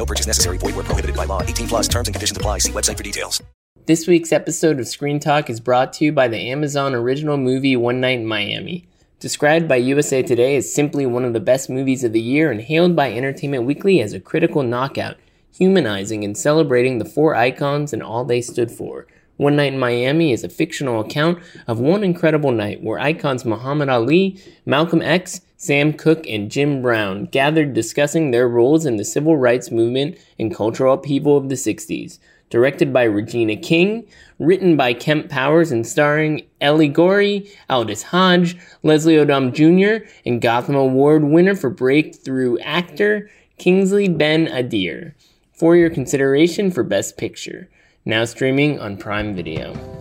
No purchase necessary. Void where prohibited by law. 18 plus terms and conditions apply. See website for details. This week's episode of Screen Talk is brought to you by the Amazon original movie One Night in Miami. Described by USA Today as simply one of the best movies of the year and hailed by Entertainment Weekly as a critical knockout, humanizing and celebrating the four icons and all they stood for. One Night in Miami is a fictional account of one incredible night where icons Muhammad Ali, Malcolm X, Sam Cooke, and Jim Brown gathered discussing their roles in the civil rights movement and cultural upheaval of the 60s. Directed by Regina King, written by Kemp Powers, and starring Eli Goree, Aldis Hodge, Leslie Odom Jr., and Gotham Award winner for breakthrough actor Kingsley Ben Adir for your consideration for Best Picture. Now streaming on Prime Video.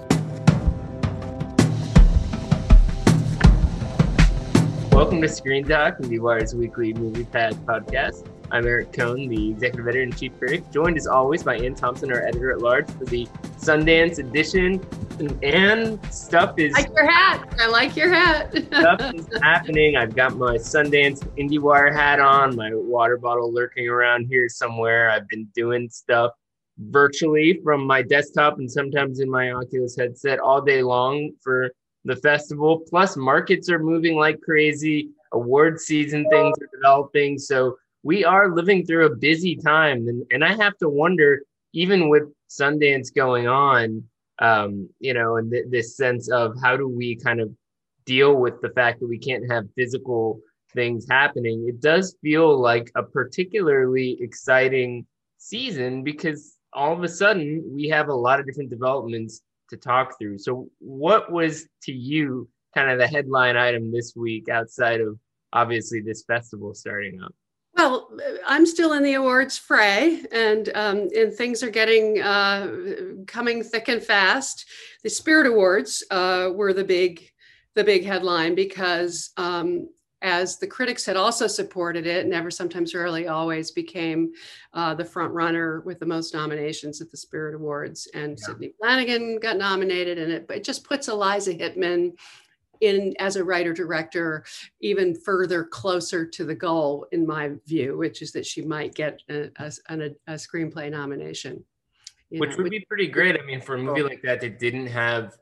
Welcome to Screen Talk, IndieWire's weekly movie pad podcast. I'm Eric Kohn, the executive editor and chief critic, joined as always by Anne Thompson, our editor at large, for the Sundance edition. And Anne, stuff is I like your hat. I like your hat. stuff is happening. I've got my Sundance IndieWire hat on, my water bottle lurking around here somewhere. I've been doing stuff virtually from my desktop and sometimes in my Oculus headset all day long for the festival. Plus, markets are moving like crazy. Award season things are developing. So we are living through a busy time. And, and I have to wonder, even with Sundance going on, um, you know, and th- this sense of how do we kind of deal with the fact that we can't have physical things happening, it does feel like a particularly exciting season because all of a sudden we have a lot of different developments to talk through. So, what was to you kind of the headline item this week outside of obviously this festival starting up? Well, I'm still in the awards fray, and um, and things are getting uh, coming thick and fast. The Spirit Awards uh, were the big the big headline because um, as the critics had also supported it, never, sometimes, rarely, always became uh, the front runner with the most nominations at the Spirit Awards. And yeah. Sidney Flanigan got nominated, and it, but it just puts Eliza Hittman in as a writer director even further closer to the goal in my view which is that she might get a, a, a, a screenplay nomination which know, would be pretty great i mean for a movie like that that didn't have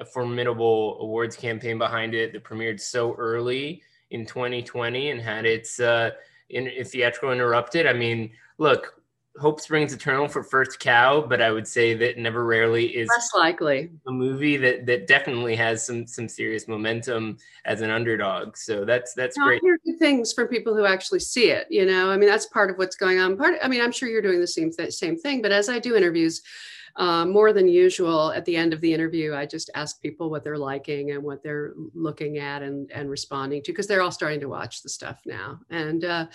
a formidable awards campaign behind it that premiered so early in 2020 and had its uh, in, theatrical interrupted. I mean, look, hope springs eternal for first cow, but I would say that never rarely is less likely a movie that that definitely has some some serious momentum as an underdog. So that's that's no, great. I hear good things from people who actually see it. You know, I mean, that's part of what's going on. Part, I mean, I'm sure you're doing the same th- same thing. But as I do interviews, uh, more than usual at the end of the interview i just ask people what they're liking and what they're looking at and, and responding to because they're all starting to watch the stuff now. And uh,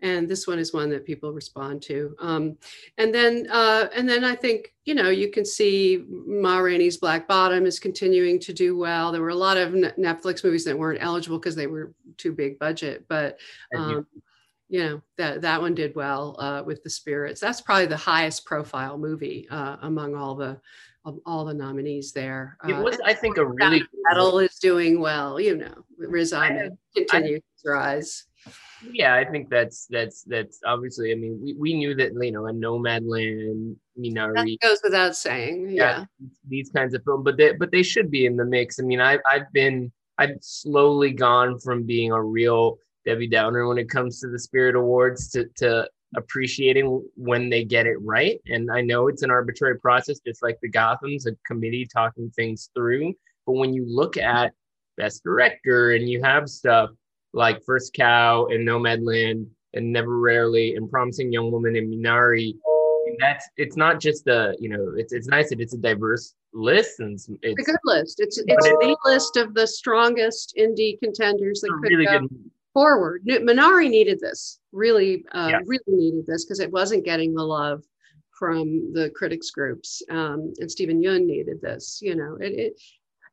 and this one is one that people respond to. Um, and then uh, and then i think you know you can see ma rainey's black bottom is continuing to do well. There were a lot of netflix movies that weren't eligible because they were too big budget but um, you know that that one did well uh, with the spirits. That's probably the highest profile movie uh, among all the all the nominees there. It uh, was i think a really metal is doing well you know riz ahmed. continues to rise yeah i think that's that's that's obviously i mean we, we knew that you know a nomadland minari that goes without saying yeah, yeah. these kinds of films but they but they should be in the mix. I mean i i've been i've slowly gone from being a real Debbie Downer when it comes to the Spirit Awards to, to appreciating when they get it right. And I know it's an arbitrary process, just like the Gotham's a committee talking things through. But when you look at Best Director and you have stuff like First Cow and Nomadland and Never Rarely and Promising Young Woman and Minari, that's it's not just a you know it's it's nice that it's a diverse list and it's, it's a good list. It's it's it, the list of the strongest indie contenders that could really go. Good, forward. Minari needed this, really, uh, yeah. really needed this because it wasn't getting the love from the critics groups. Um, and Steven Yeun needed this, you know, it, it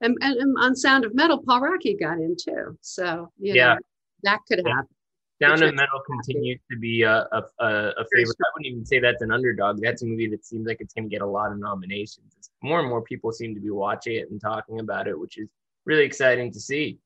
and, and, and, on Sound of Metal, Paul Raci got in too. So, yeah, know, that could happen. Sound of Metal continues to be a, a, a, favorite. I wouldn't even say that's an underdog. That's a movie that seems like it's going to get a lot of nominations. It's more and more people seem to be watching it and talking about it, which is really exciting to see.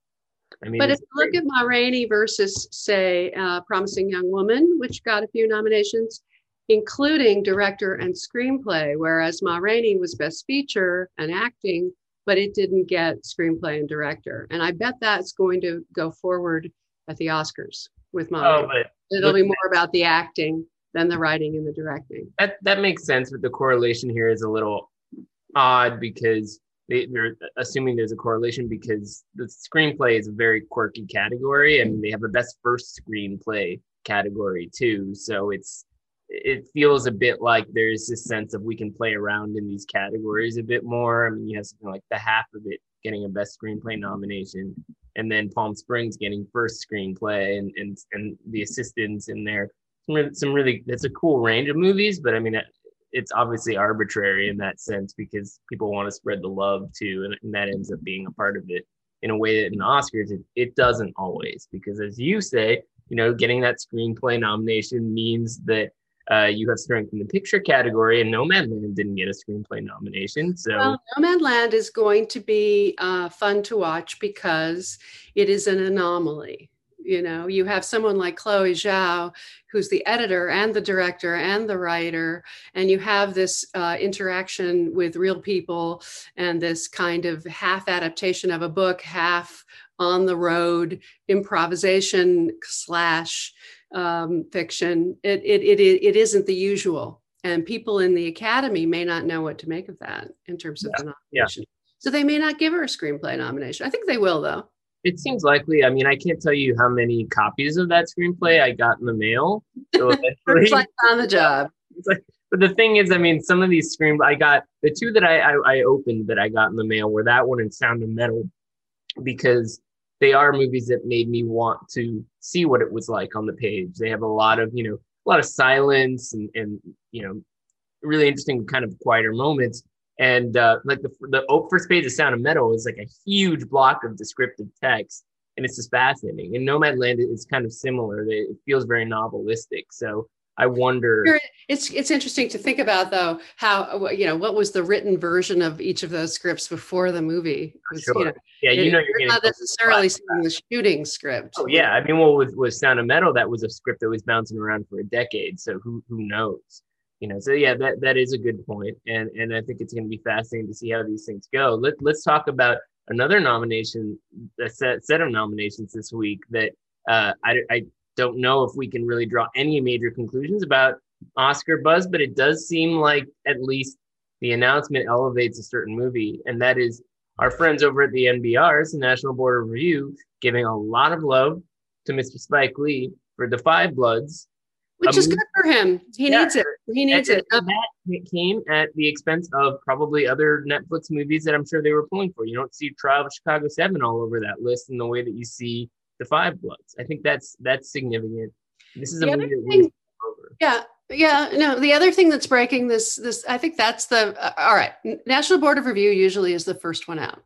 I mean, but if you look at Ma Rainey versus, say, uh, Promising Young Woman, which got a few nominations, including director and screenplay, whereas Ma Rainey was Best Feature and acting, but it didn't get screenplay and director. And I bet that's going to go forward at the Oscars with Ma. Oh, but it'll be more about the acting than the writing and the directing. That that makes sense, but the correlation here is a little odd because they, are assuming there's a correlation because the screenplay is a very quirky category, and they have a best first screenplay category too. So it's it feels a bit like there's this sense of we can play around in these categories a bit more. I mean, you have something like the half of it getting a best screenplay nomination, and then Palm Springs getting first screenplay and and and the assistants in there. Some really, some really a cool range of movies, but I mean it's obviously arbitrary in that sense because people want to spread the love too, and, and that ends up being a part of it in a way that in Oscars it, it doesn't always because as you say, you know, getting that screenplay nomination means that uh, you have strength in the picture category, and Nomadland didn't get a screenplay nomination. So, well, Nomadland is going to be uh, fun to watch because it is an anomaly. You know, you have someone like Chloe Zhao, who's the editor and the director and the writer, and you have this uh, interaction with real people and this kind of half adaptation of a book, half on the road improvisation slash um, fiction, it, it, it, it isn't the usual. And people in the academy may not know what to make of that in terms of yeah. the nomination. Yeah. So they may not give her a screenplay nomination. I think they will, though. It seems likely. I mean, I can't tell you how many copies of that screenplay I got in the mail. So it's like on the job. Like, but the thing is, I mean, some of these screen I got the two that I, I, I opened that I got in the mail were that one and Sound of Metal, because they are movies that made me want to see what it was like on the page. They have a lot of, you know, a lot of silence and, and you know, really interesting kind of quieter moments. And uh, like the, the first page of Sound of Metal is like a huge block of descriptive text. And it's just fascinating. And Nomadland is kind of similar. It feels very novelistic. So I wonder. It's it's interesting to think about though how you know what was the written version of each of those scripts before the movie. Was, sure. You know, yeah, you know you're, you're not necessarily seeing the shooting script. Oh yeah, I mean, well, with with Sound of Metal, that was a script that was bouncing around for a decade. So who who knows? You know, so yeah, that that is a good point, and and I think it's going to be fascinating to see how these things go. Let let's talk about another nomination, a set set of nominations this week that uh, I I don't know if we can really draw any major conclusions about Oscar buzz, but it does seem like at least the announcement elevates a certain movie, and that is our friends over at the NBRs, the National Board of Review, giving a lot of love to Mr. Spike Lee for The Five Bloods. Which is good for him. He yeah, needs it. He needs it. That came at the expense of probably other Netflix movies that I'm sure they were pulling for. You don't see Trial of Chicago 7 all over that list in the way that you see the Five Bloods. I think that's that's significant. This is the a movie that thing, Yeah, yeah. No, the other thing that's breaking this this I think that's the uh, all right. National Board of Review usually is the first one out.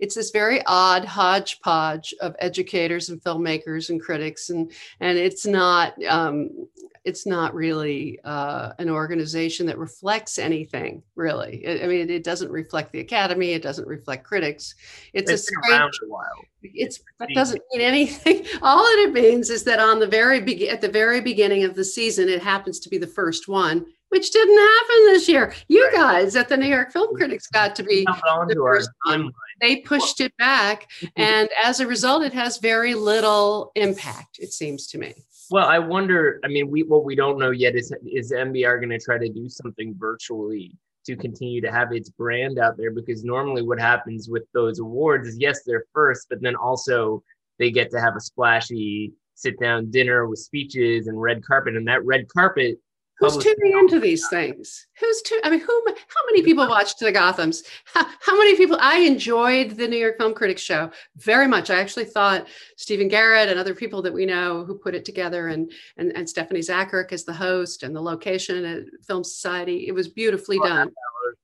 It's this very odd hodgepodge of educators and filmmakers and critics, and and it's not um, it's not really uh, an organization that reflects anything really. I mean it doesn't reflect the academy it doesn't reflect critics. It's, it's a strange a while. It's that doesn't mean anything. All that it means is that on the very be- at the very beginning of the season it happens to be the first one which didn't happen this year you right. guys at the new york film critics got to be the first one. they pushed it back and as a result it has very little impact it seems to me well, I wonder. I mean, we what we don't know yet is is NBR going to try to do something virtually to continue to have its brand out there? Because normally, what happens with those awards is yes, they're first, but then also they get to have a splashy sit down dinner with speeches and red carpet, and that red carpet Who's tuning into these things? Who's tu- I mean, who? How many people watched the Gotham's? How, how, many people? I enjoyed the New York Film Critics Show very much. I actually thought Stephen Garrett and other people that we know who put it together, and and, and Stephanie Zacharek as the host, and the location at Film Society. It was beautifully oh, done.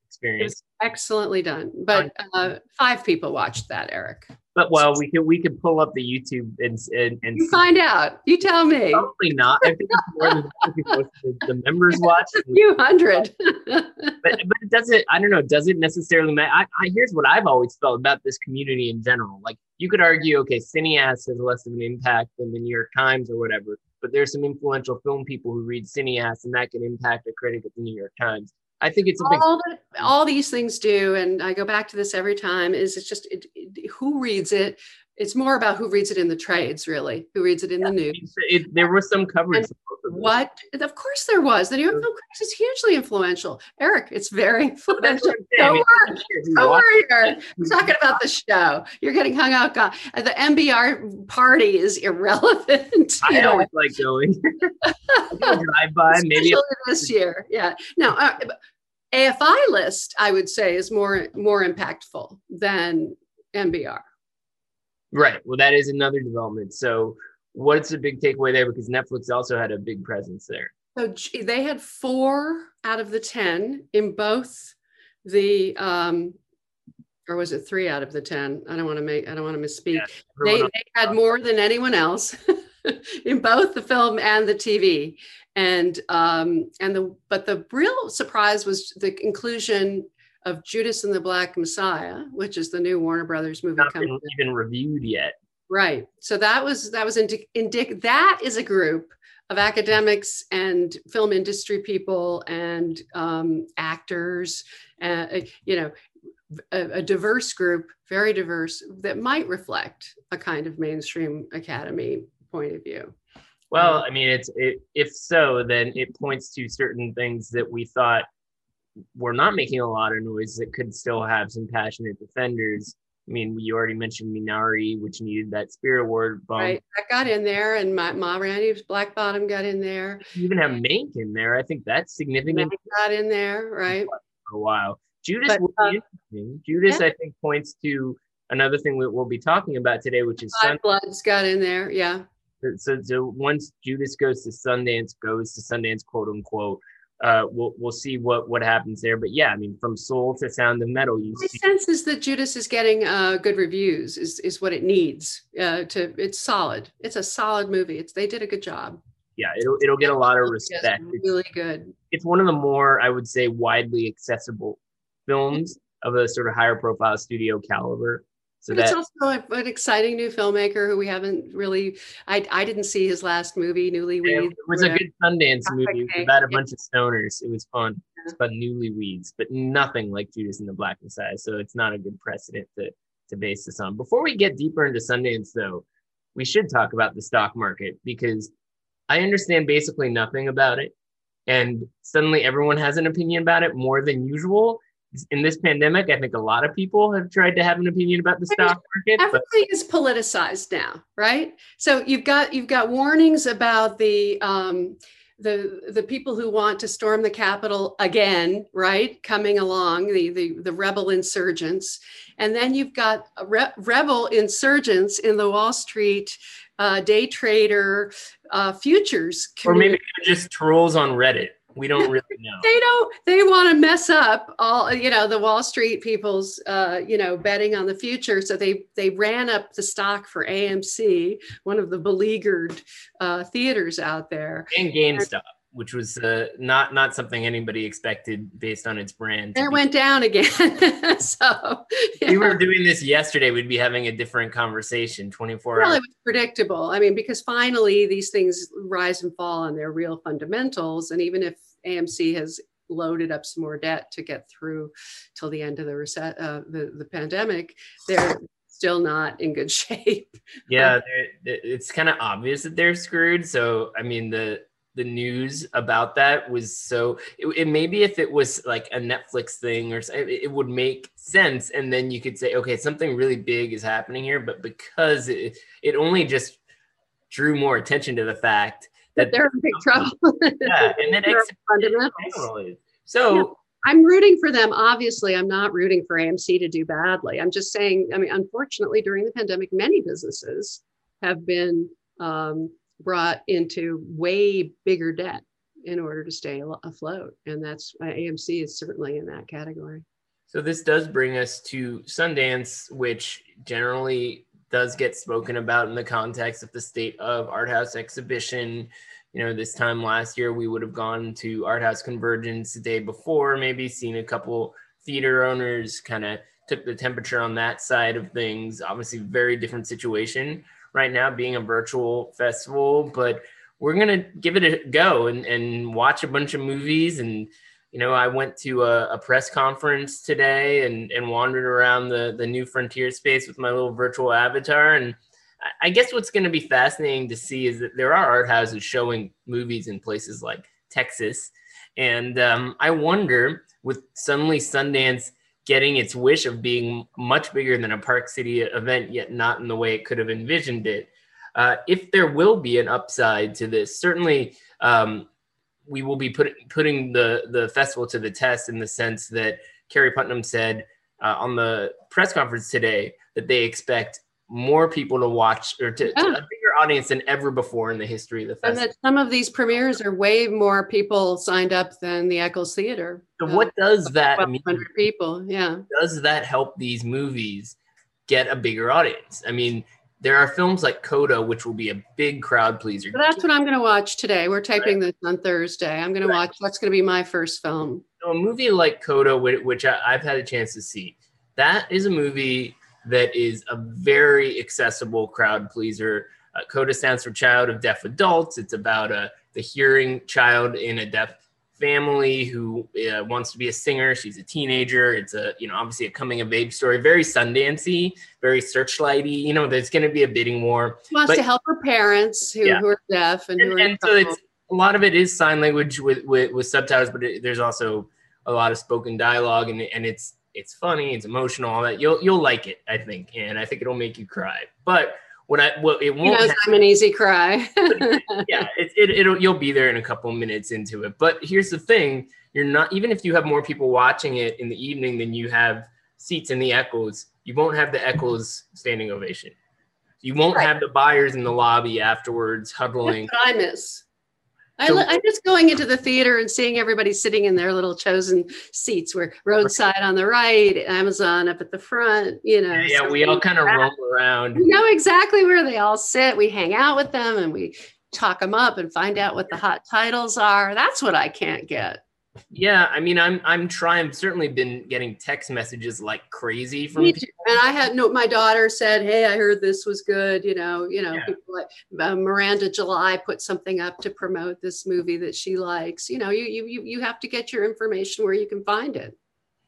Experience. excellently done. But uh, five people watched that, Eric. But well, we can we can pull up the YouTube and and, and you find out. You tell me. Probably not. I think it's more than the, the members watch. A few hundred. but but it doesn't. I don't know. Does it necessarily matter? I, I here's what I've always felt about this community in general. Like you could argue, okay, Cineaste has less of an impact than the New York Times or whatever. But there's some influential film people who read Cineaste, and that can impact a critic at the New York Times. I think it's a big all, the, all these things do, and I go back to this every time. Is it's just it, it, who reads it? It's more about who reads it in the trades, really. Who reads it in yeah, the news? It, there was some coverage. What? Of course, there was. The New York Film Critics is hugely influential. Eric, it's very influential. Don't worry, don't worry, Eric. We're talking about the show. You're getting hung out. God. The NBR party is irrelevant. I know. always like going. drive by, maybe this year. Yeah. Now, uh, AFI list, I would say, is more more impactful than NBR. Right. Well, that is another development. So, what's the big takeaway there? Because Netflix also had a big presence there. So they had four out of the ten in both the, um, or was it three out of the ten? I don't want to make. I don't want to misspeak. Yeah, they, they had more than anyone else in both the film and the TV and um, and the but the real surprise was the inclusion of Judas and the Black Messiah, which is the new Warner Brothers movie. Not coming. even reviewed yet. Right. So that was that was indic, that is a group of academics and film industry people and um, actors, uh, you know, a, a, diverse group, very diverse, that might reflect a kind of mainstream academy point of view. Well, I mean, it's it, if so, then it points to certain things that we thought were not making a lot of noise that could still have some passionate defenders. I mean, you already mentioned Minari, which needed that Spirit Award bump. Right, that got in there, and my Ma Rainey's Black Bottom got in there. You even have Mank in there. I think that's significant. Mank got in there, right? For a while, Judas but, uh, interesting. Judas, yeah. I think, points to another thing that we'll be talking about today, which is Five Bloods got in there. Yeah, so, so once Judas goes to Sundance, goes to Sundance, quote unquote, uh, we'll we'll see what what happens there. But yeah, I mean, from Soul to Sound of Metal, you my see- sense is that Judas is getting uh, good reviews. Is is what it needs uh, to. It's solid. It's a solid movie. It's they did a good job. Yeah, it'll it'll get a lot of respect. Yes, really good. It's one of the more I would say widely accessible films of a sort of higher profile studio caliber. So but that, it's also an exciting new filmmaker who we haven't really. I I didn't see his last movie, Newlyweds. Yeah, it was a good Sundance movie about a bunch of stoners. It was fun. Yeah. It's about Newlyweds, but nothing like Judas and the Black Messiah. So it's not a good precedent to to base this on. Before we get deeper into Sundance, though, we should talk about the stock market because I understand basically nothing about it, and suddenly everyone has an opinion about it more than usual in this pandemic, I think a lot of people have tried to have an opinion about the stock market. Everything is politicized now, right? So you've got you've got warnings about the um, the the people who want to storm the Capitol again, right? Coming along, the the, the rebel insurgents, and then you've got re- rebel insurgents in the Wall Street uh, day trader uh, futures, community. or maybe just trolls on Reddit we don't really know. they don't. They want to mess up all. You know, the Wall Street people's. Uh, you know, betting on the future. So they they ran up the stock for AMC, one of the beleaguered uh, theaters out there, and GameStop. Which was uh, not not something anybody expected based on its brand. It went down again. so yeah. we were doing this yesterday, we'd be having a different conversation. Twenty four well, hours. It was predictable. I mean, because finally these things rise and fall on their real fundamentals, and even if AMC has loaded up some more debt to get through till the end of the reset uh, the, the pandemic they're still not in good shape yeah it's kind of obvious that they're screwed so i mean the the news about that was so it, it, maybe if it was like a netflix thing or it, it would make sense and then you could say okay something really big is happening here but because it, it only just drew more attention to the fact that they're in big trouble. yeah, and then fundamentals. So Yeah. I'm rooting for them. Obviously, I'm not rooting for AMC to do badly. I'm just saying, I mean, unfortunately, during the pandemic, many businesses have been um, brought into way bigger debt in order to stay afloat. And that's AMC is certainly in that category. So this does bring us to Sundance, which generally does get spoken about in the context of the state of art house exhibition. You know, this time last year we would have gone to Art House Convergence the day before, maybe seen a couple theater owners kind of took the temperature on that side of things. Obviously, very different situation right now being a virtual festival, but we're gonna give it a go and, and watch a bunch of movies and you know, I went to a, a, press conference today and, and wandered around the, the new frontier space with my little virtual avatar. And I guess what's going to be fascinating to see is that there are art houses showing movies in places like Texas. And um, I wonder, with suddenly Sundance getting its wish of being much bigger than a Park City event, yet not in the way it could have envisioned it, uh, if there will be an upside to this. Certainly, um, we will be put, putting the the festival to the test in the sense that Keri Putnam said uh, on the press conference today that they expect more people to watch or to, to a bigger audience than ever before in the history of the And that some of these premieres are way more people signed up than the Eccles Theater. So what does that mean? 1,200 people. Yeah. Does that help these movies get a bigger audience? I mean, there are films like Coda, which will be a big crowd pleaser. So that's what I'm going to watch today. We're taping this on Thursday. I'm going to watch. That's going to be my first film. So a movie like Coda, which I've had a chance to see, that is a movie that is a very accessible crowd pleaser. Uh, Coda stands for Child of Deaf Adults. It's about a the hearing child in a deaf family who uh, wants to be a singer. She's a teenager. It's a you know obviously a coming of age story, very Sundancey, very searchlighty. You know, there's going to be a bidding war. She wants But- to help her parents who, Yeah. who are deaf and, who are and so it's a lot of it is sign language with with, with subtitles, but it, there's also a lot of spoken dialogue, and and it's it's funny, it's emotional, all that. You'll you'll like it, I think, and I think it'll make you cry. But what I what it won't knows I'm an easy cry. yeah, it, it, it'll you'll be there in a couple minutes into it. But here's the thing: you're not even if you have more people watching it in the evening than you have seats in the Eccles, you won't have the Eccles standing ovation. You won't Right. have the buyers in the lobby afterwards huddling. I miss. I, So- I miss going into the theater and seeing everybody sitting in their little chosen seats where roadside on the right, Amazon up at the front, you know. Yeah, so we all kind of roam around. We know exactly where they all sit. We hang out with them and we talk them up and find out what the hot titles are. That's what I can't get. Yeah, I mean, I'm I'm trying. Certainly, been getting text messages like crazy from Me people. too. And I had no. My daughter said, "Hey, I heard this was good." You know, you know, Yeah. people like uh, Miranda July put something up to promote this movie that she likes. You know, you you you you have to get your information where you can find it.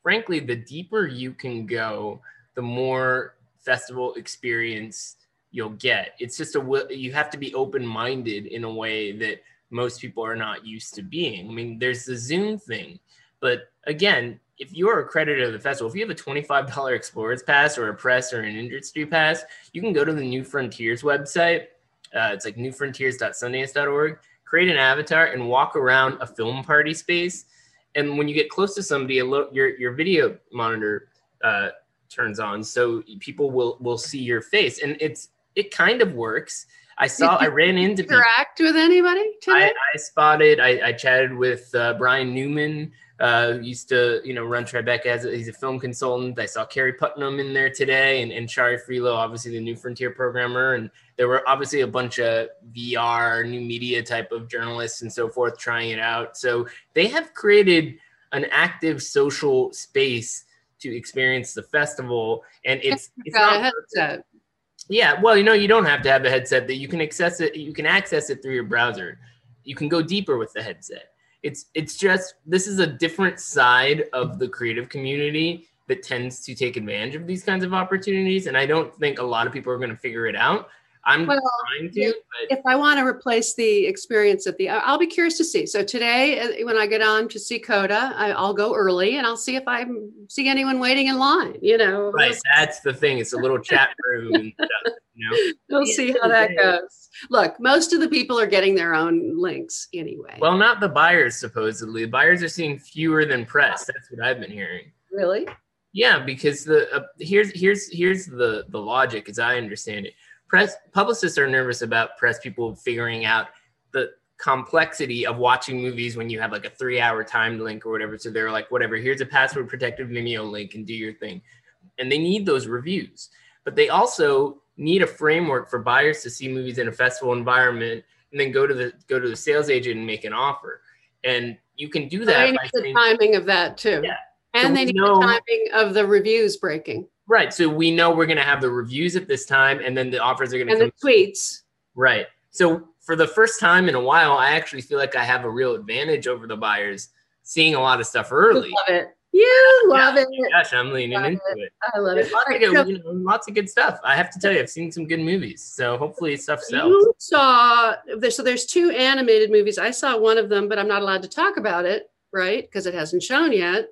Frankly, the deeper you can go, the more festival experience you'll get. It's just a you have to be open minded in a way that most people are not used to being. I mean, there's the Zoom thing, but again, if you're a creditor of the festival, if you have a $25 Explorers Pass or a press or an industry pass, you can go to the New Frontiers website. Uh, it's like newfrontiers.sundance.org, create an avatar and walk around a film party space. And when you get close to somebody, a your, your video monitor uh, turns on so people will, will see your face. And it's, it kind of works. I saw, I ran into people. Interact with anybody today? I, I spotted. I, I chatted with uh, Brian Newman. Uh, used to you know run Tribeca as a, he's a film consultant. I saw Keri Putnam in there today, and and Shari Frilot, obviously the New Frontier programmer, and there were obviously a bunch of VR, new media type of journalists and so forth trying it out. So they have created an active social space to experience the festival, and it's it's not headset. Yeah, well, you know, you don't have to have a headset that you can access it. You can access it through your browser. You can go deeper with the headset. It's it's just this is a different side of the creative community that tends to take advantage of these kinds of opportunities, and I don't think a lot of people are going to figure it out. I'm Well, trying to, yeah, but if I want to replace the experience at the, I- I'll be curious to see. So today, uh, when I get on to see Coda, I, I'll go early and I'll see if I see anyone waiting in line. You know, right, that's the thing. It's a little chat room and stuff, you know. we'll see how that goes. Look, most of the people are getting their own links anyway. Well, not the buyers supposedly. The buyers are seeing fewer than press. That's what I've been hearing. really? Yeah, because the uh, here's here's here's the the logic as I understand it. Press publicists are nervous about press people figuring out the complexity of watching movies when you have like a three hour timed link or whatever. So they're like, whatever, here's a password protected Vimeo link and do your thing. And they need those reviews, but they also need a framework for buyers to see movies in a festival environment and then go to the go to the sales agent and make an offer. And you can do that they by need the saying, timing of that too. Yeah. And So they need know- the timing of the reviews breaking Right. So we know we're going to have the reviews at this time, and then the offers are going to and come. the tweets. Right. So for the first time in a while, I actually feel like I have a real advantage over the buyers, seeing a lot of stuff You early. love it. You love Yeah. it. Oh gosh, I'm leaning Love into it. I love it. Lots of, so- you know, lots of good stuff. I have to tell you, I've seen some good movies. So hopefully stuff sells. You saw so there's two animated movies. I saw one of them, but I'm not allowed to talk about it, right? Because it hasn't shown yet.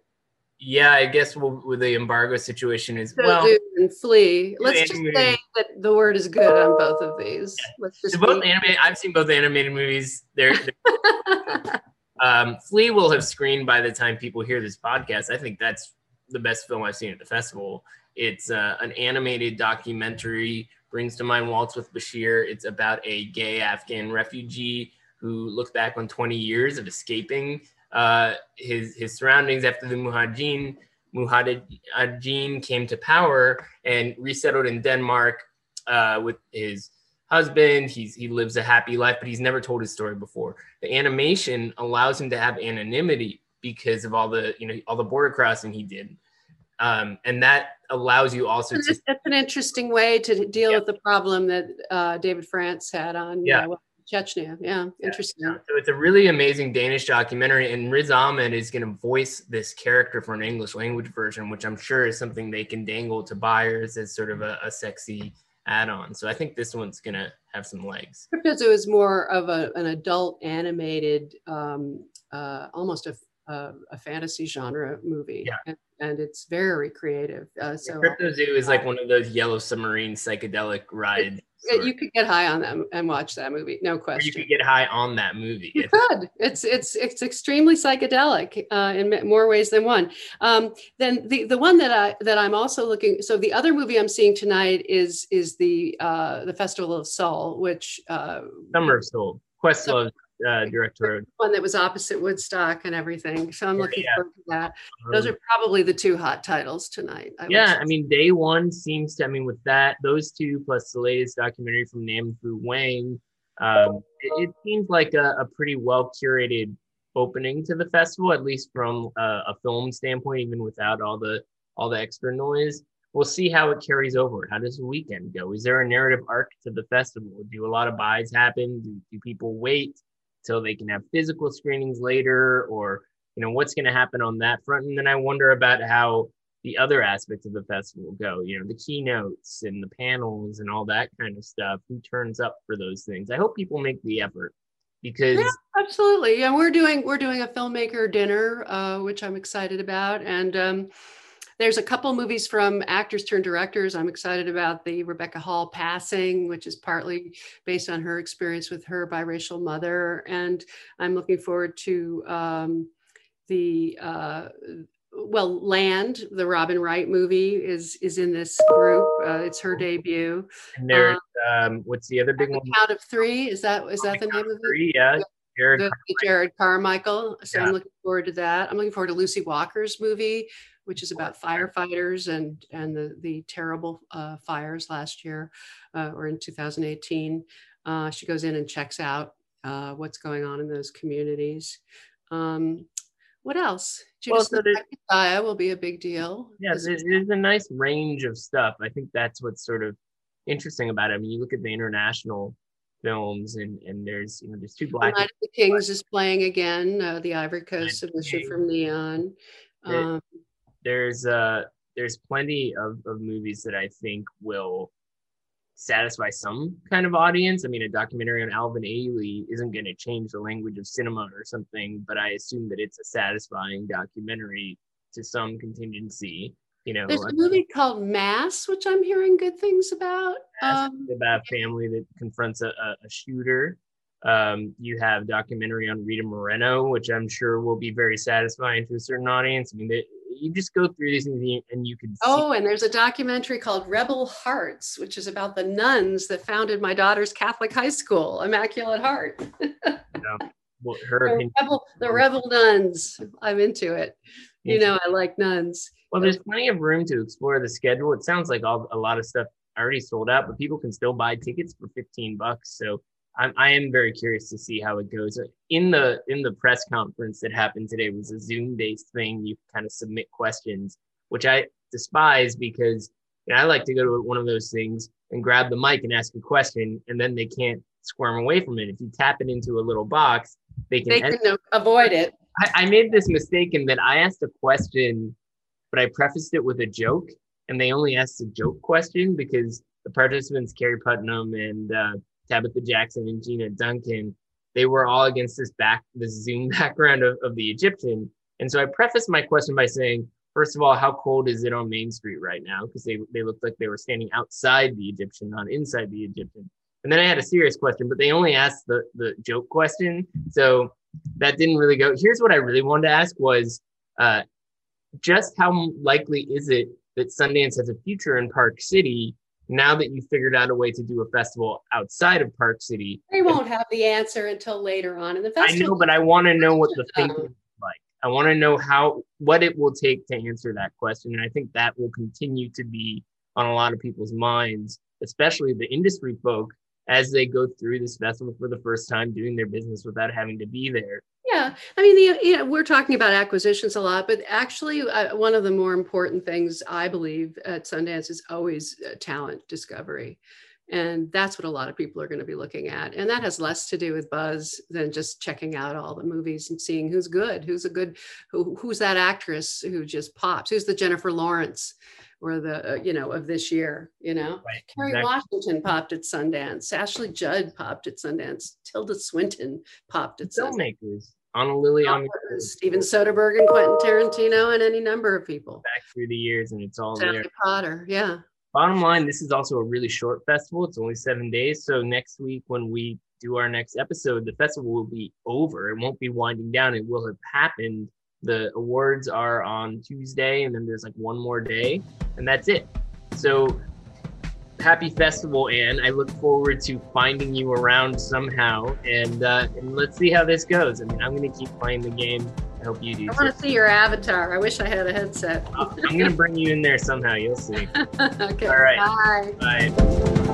Yeah, I guess we'll, with the embargo situation is So well. And Flee. Let's just say that the word is good on both of these. Let's just So both animated. I've seen both animated movies. They're, they're Um, Flee will have screened by the time people hear this podcast. I think that's the best film I've seen at the festival. It's uh, an animated documentary, brings to mind Waltz with Bashir. It's about a gay Afghan refugee who looks back on 20 years of escaping uh, his, his surroundings after the Mujahideen. Mujahideen came to power and resettled in Denmark uh, with his husband. He's he lives a happy life, but he's never told his story before. The animation allows him to have anonymity because of all the you know all the border crossing he did, um, and that allows you also to That's that's an interesting way to deal Yeah. with the problem that uh, David France had on Yeah. Chechnya. Yeah, interesting. So it's a really amazing Danish documentary, and Riz Ahmed is going to voice this character for an English language version, which I'm sure is something they can dangle to buyers as sort of a, a sexy add-on. So I think this one's going to have some legs. Cryptozoo is more of a, an adult animated, um, uh, almost a, a, a fantasy genre movie. Yeah. And, and it's very creative. Uh, so Cryptozoo is like one of those yellow submarine psychedelic rides. You could get high on them and watch that movie, no or you could get high on that movie. You It's- could. It's it's it's extremely psychedelic uh, in more ways than one. Um, then the the one that I that I'm also looking. So the other movie I'm seeing tonight is is the uh, the Festival of Soul, which uh, Summer of Soul, Questlove uh, director. one that was opposite Woodstock and everything. So I'm looking yeah. forward to that. Those are probably the two hot titles tonight. I yeah. I mean, day one seems to. I mean, with that, those two plus the latest documentary from Nanfu Wang, um, it, it seems like a, a pretty well curated opening to the festival, at least from a, a film standpoint, even without all the all the extra noise. We'll see how it carries over. How does the weekend go? Is there a narrative arc to the festival? Do a lot of buys happen? Do, do people wait till they can have physical screenings later, or you know what's going to happen on that front? And then I wonder about how the other aspects of the festival go, you know, the keynotes and the panels and all that kind of stuff. Who turns up for those things? I hope people make the effort because Yeah. Absolutely. Yeah, we're doing we're doing a filmmaker dinner, uh, which I'm excited about, and um, there's a couple movies from actors turned directors. I'm excited about the Rebecca Hall passing, which is partly based on her experience with her biracial mother, and I'm looking forward to um, the. Uh, well, Land, the Robin Wright movie, is is in this group. Uh, it's her debut. and there's um, what's the other big one? Count of Three is that is that the name of it? Three, yeah. Jerrod the Jerrod Carmichael. So Yeah. I'm looking forward to that. I'm looking forward to Lucy Walker's movie, which is about firefighters and and the the terrible uh, fires last year uh, or in 2018. Uh, she goes in and checks out uh, what's going on in those communities. Um, what else? Well, so the Messiah will be a big deal. Yeah, there's, there's a nice range of stuff. I think that's what's sort of interesting about it. I mean, you look at the international films, and and there's you know there's two black. Night of the Kings is playing again. Uh, the Ivory Coast Night of the submission from Neon. Um, There's uh there's plenty of, of movies that I think will satisfy some kind of audience. I mean, a documentary on Alvin Ailey isn't going to change the language of cinema or something, but I assume that it's a satisfying documentary to some contingency. You know, there's a movie called Mass, which I'm hearing good things about. Um, about a family that confronts a, a shooter. Um, you have documentary on Rita Moreno, which I'm sure will be very satisfying to a certain audience. I mean, they, you just go through these things and you can. Oh, and there's a documentary called Rebel Hearts, which is about the nuns that founded my daughter's Catholic high school, Immaculate Heart. well, her the, rebel, the rebel nuns. I'm into it. You know, I like nuns. Well, there's plenty of room to explore the schedule. It sounds like all a lot of stuff already sold out, but people can still buy tickets for 15 bucks. So I'm, I am very curious to see how it goes. In the in the press conference that happened today was a Zoom based thing. You kind of submit questions, which I despise because you know, I like to go to one of those things and grab the mic and ask a question, and then they can't squirm away from it. If you tap it into a little box, they can, they can avoid it. I, I made this mistake in that I asked a question, but I prefaced it with a joke, and they only asked a joke question because the participants, Keri Putnam and uh, Tabitha Jackson and Gina Duncan, they were all against this back this Zoom background of, of the Egyptian. And so I prefaced my question by saying, first of all, how cold is it on Main Street right now? Because they, they looked like they were standing outside the Egyptian, not inside the Egyptian. And then I had a serious question, but they only asked the, the joke question. So that didn't really go. Here's what I really wanted to ask was uh, just how likely is it that Sundance has a future in Park City now that you figured out a way to do a festival outside of Park City, they won't have the answer until later on in the festival. I know, but I want to know what the thinking is like. I want to know how what it will take to answer that question, and I think that will continue to be on a lot of people's minds, especially the industry folk as they go through this festival for the first time, doing their business without having to be there. Yeah, I mean, the, you know, we're talking about acquisitions a lot, but actually, uh, one of the more important things I believe at Sundance is always uh, talent discovery, and that's what a lot of people are going to be looking at, and that has less to do with buzz than just checking out all the movies and seeing who's good, who's a good, who, who's that actress who just pops, who's the Jennifer Lawrence or the uh, you know of this year you know? Right, Kerry exactly. Washington popped at Sundance. Ashley Judd popped at Sundance. Tilda Swinton popped at filmmakers. Sundance. Ana Lily on the Steven Soderbergh and Quentin Tarantino and any number of people. Back through the years and it's all Sally there. Potter yeah. Bottom line this is also a really short festival. It's only seven days. So next week when we do our next episode the festival will be over. It won't be winding down. It will have happened. The awards are on Tuesday, and then there's like one more day, and that's it. So happy festival, Anne. I look forward to finding you around somehow, and uh, and let's see how this goes. I mean, I'm going to keep playing the game. I hope you do. I want to see your avatar. I wish I had a headset. I'm going to bring you in there somehow. You'll see. okay. All right. Bye. Bye.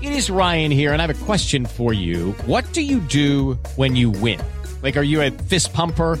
It is Ryan here, and I have a question for you. What do you do when you win? Like, are you a fist pumper?